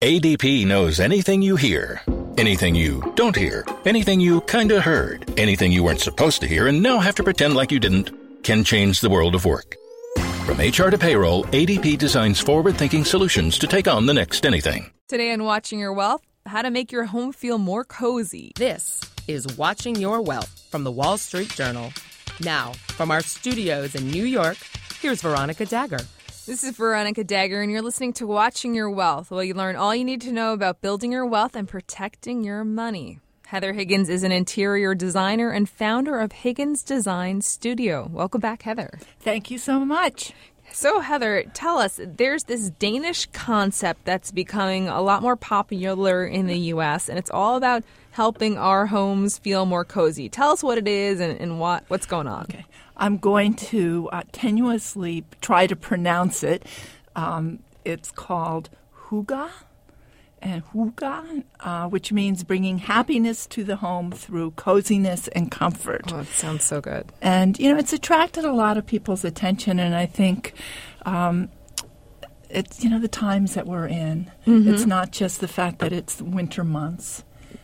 ADP knows anything you hear, anything you don't hear, anything you kinda heard, anything you weren't supposed to hear and now have to pretend like you didn't, can change the world of work. From HR to payroll, ADP designs forward thinking solutions to take on the next anything. Today on Watching Your Wealth, how to make your home feel more cozy. This is Watching Your Wealth from the Wall Street Journal. Now, from our studios in New York, here's Veronica Dagher. This is Veronica Dagher, and you're listening to Watching Your Wealth, where you learn all you need to know about building your wealth and protecting your money. Heather Higgins is an interior designer and founder of Higgins Design Studio. Welcome back, Heather. Thank you so much. So, Heather, tell us there's this Danish concept that's becoming a lot more popular in the U.S., and it's all about helping our homes feel more cozy. Tell us what it is and, and what, what's going on. Okay. I'm going to uh, tenuously try to pronounce it. Um, it's called Hygge and Hygge, uh, which means bringing happiness to the home through coziness and comfort. Oh, it sounds so good. And, you know, it's attracted a lot of people's attention, and I think. Um, it's you know the times that we're in. Mm-hmm. It's not just the fact that it's winter months,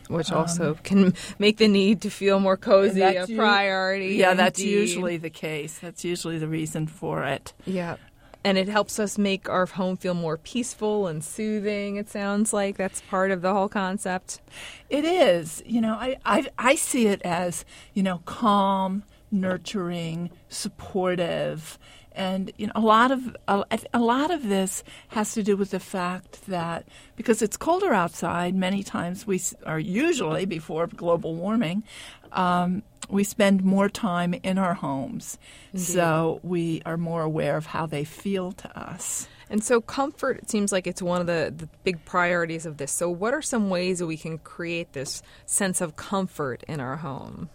which also um, can make the need to feel more cozy a priority. Yeah, indeed. that's usually the case. That's usually the reason for it. Yeah. And it helps us make our home feel more peaceful and soothing. It sounds like that's part of the whole concept. It is. You know, I, I, I see it as, you know, calm, nurturing, supportive, and you know a lot of a, a, lot of this has to do with the fact that because it's colder outside many times we are usually before global warming um, we spend more time in our homes. Indeed. so we are more aware of how they feel to us. And so comfort it seems like it's one of the, the big priorities of this. So what are some ways that we can create this sense of comfort in our home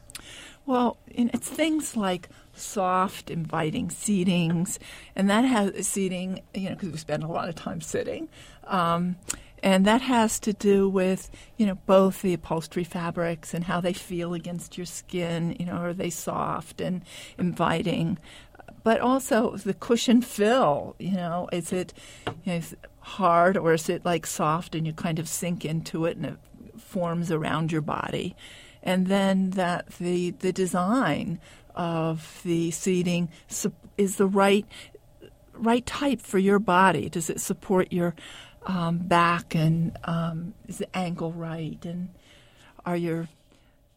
well, it's things like soft, inviting seatings, and that has seating, you know, because we spend a lot of time sitting. Um, and that has to do with, you know, both the upholstery fabrics and how they feel against your skin. You know, are they soft and inviting? But also the cushion fill. You know, is it, you know, hard or is it like soft and you kind of sink into it and it forms around your body? And then that the the design of the seating is the right right type for your body. Does it support your um, back and um, is the ankle right and are your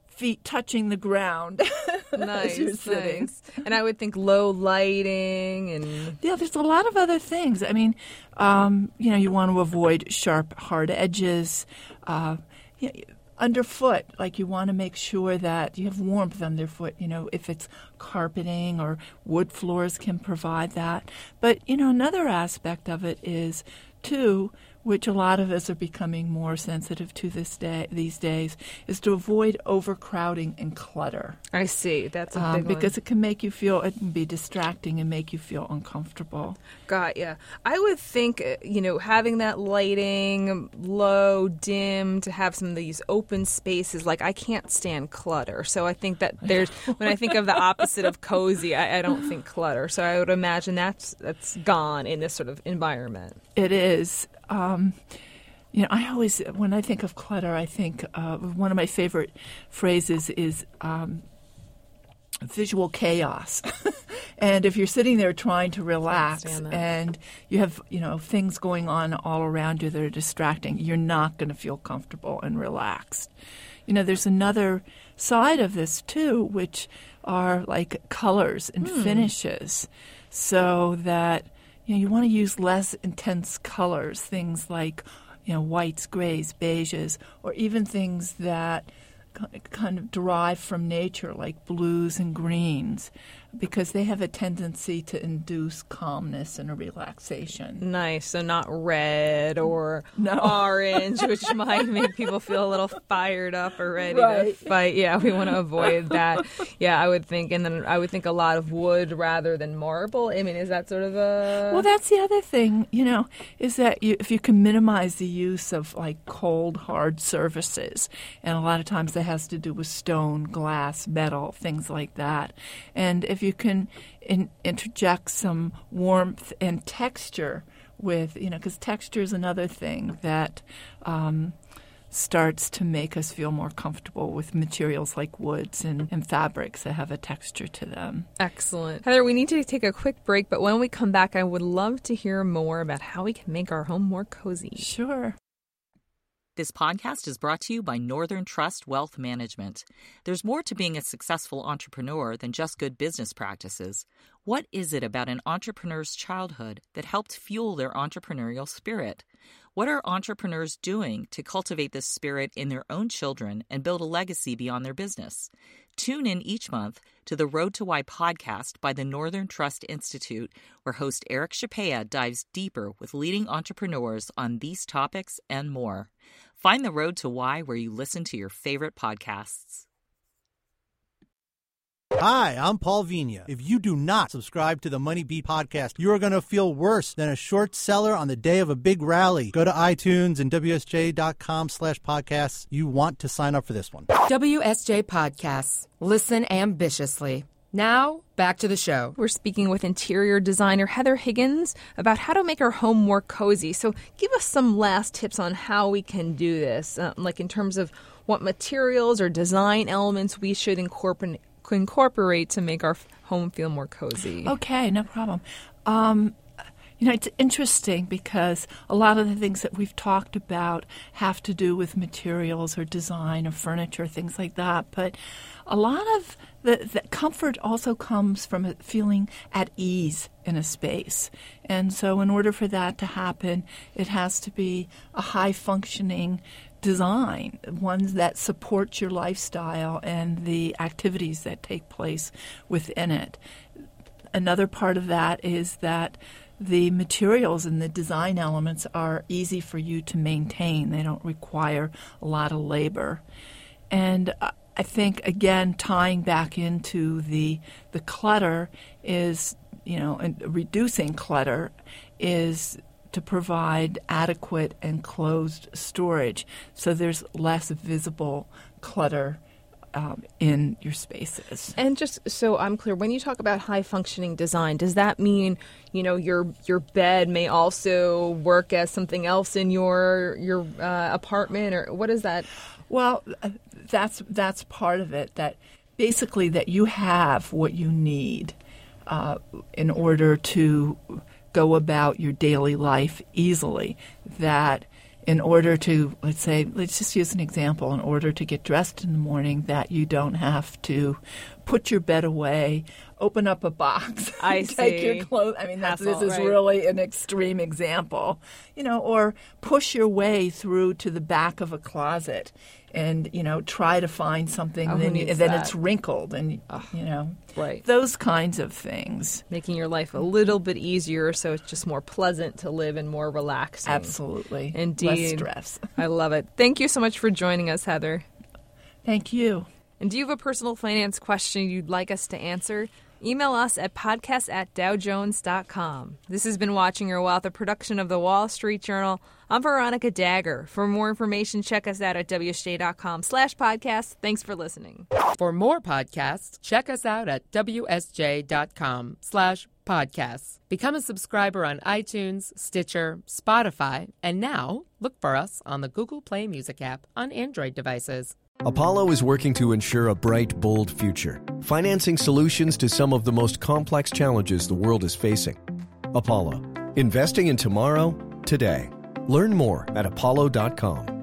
feet touching the ground nice, nice. And I would think low lighting and yeah, there's a lot of other things. I mean, um, you know, you want to avoid sharp, hard edges. Uh, you know, underfoot like you want to make sure that you have warmth underfoot you know if it's carpeting or wood floors can provide that. But you know another aspect of it is too which a lot of us are becoming more sensitive to this day these days, is to avoid overcrowding and clutter. I see. That's a um, because one. it can make you feel it can be distracting and make you feel uncomfortable. Got yeah. I would think uh, you know having that lighting low, dim, to have some of these open spaces. Like I can't stand clutter, so I think that there's when I think of the opposite of cozy, I, I don't think clutter. So I would imagine that's that's gone in this sort of environment. It is um, you know, I always, when I think of clutter, I think uh, one of my favorite phrases is um, visual chaos. and if you're sitting there trying to relax and you have, you know, things going on all around you that are distracting, you're not going to feel comfortable and relaxed. You know, there's another side of this too, which are like colors and hmm. finishes, so that you know, you want to use less intense colors, things like, you know, whites, grays, beiges, or even things that kind of derive from nature, like blues and greens because they have a tendency to induce calmness and a relaxation. Nice. So not red or no. orange, which might make people feel a little fired up or ready right. to fight. Yeah, we want to avoid that. Yeah, I would think, and then I would think a lot of wood rather than marble. I mean, is that sort of a well? That's the other thing, you know, is that you, if you can minimize the use of like cold, hard surfaces, and a lot of times that has to do with stone, glass, metal, things like that, and if you can in, interject some warmth and texture with, you know, because texture is another thing that um, starts to make us feel more comfortable with materials like woods and, and fabrics that have a texture to them. Excellent. Heather, we need to take a quick break, but when we come back, I would love to hear more about how we can make our home more cozy. Sure. This podcast is brought to you by Northern Trust Wealth Management. There's more to being a successful entrepreneur than just good business practices. What is it about an entrepreneur's childhood that helped fuel their entrepreneurial spirit? What are entrepreneurs doing to cultivate this spirit in their own children and build a legacy beyond their business? Tune in each month to the Road to Why podcast by the Northern Trust Institute, where host Eric Chapea dives deeper with leading entrepreneurs on these topics and more. Find the Road to Why where you listen to your favorite podcasts. Hi, I'm Paul Vigna. If you do not subscribe to the Money Beat podcast, you are going to feel worse than a short seller on the day of a big rally. Go to iTunes and WSJ.com slash podcasts. You want to sign up for this one. WSJ Podcasts. Listen ambitiously. Now, back to the show. We're speaking with interior designer Heather Higgins about how to make our home more cozy. So, give us some last tips on how we can do this, uh, like in terms of what materials or design elements we should incorporate incorporate to make our home feel more cozy. Okay, no problem. Um, you know, it's interesting because a lot of the things that we've talked about have to do with materials or design or furniture, things like that. But a lot of the, the comfort also comes from feeling at ease in a space. And so, in order for that to happen, it has to be a high functioning design, ones that support your lifestyle and the activities that take place within it. Another part of that is that the materials and the design elements are easy for you to maintain. They don't require a lot of labor. And I think again tying back into the the clutter is you know reducing clutter is to provide adequate and closed storage so there's less visible clutter um, in your spaces. And just so I'm clear, when you talk about high functioning design, does that mean you know your your bed may also work as something else in your your uh, apartment, or what is that? Well, uh, that's that's part of it. That basically that you have what you need uh, in order to go about your daily life easily. That in order to, let's say, let's just use an example, in order to get dressed in the morning, that you don't have to put your bed away, open up a box, I take see. your clothes. I mean, that's, Hassle, this is right. really an extreme example, you know, or push your way through to the back of a closet and you know try to find something Oh, then, then it's wrinkled and you know Right. those kinds of things Making your life a little bit easier so it's just more pleasant to live and more relaxing. absolutely Indeed. less stress I love it. Thank you so much for joining us, Heather. thank you And do you have a personal finance question you'd like us to answer? Email us at podcast at dowjones.com. This has been Watching Your Wealth, a production of the Wall Street Journal. I'm Veronica Dagher. For more information, check us out at wsj.com slash podcast. Thanks for listening. For more podcasts, check us out at wsj.com slash podcasts. Become a subscriber on iTunes, Stitcher, Spotify, and now look for us on the Google Play Music app on Android devices. Apollo is working to ensure a bright, bold future, financing solutions to some of the most complex challenges the world is facing. Apollo, investing in tomorrow, today. Learn more at apollo.com.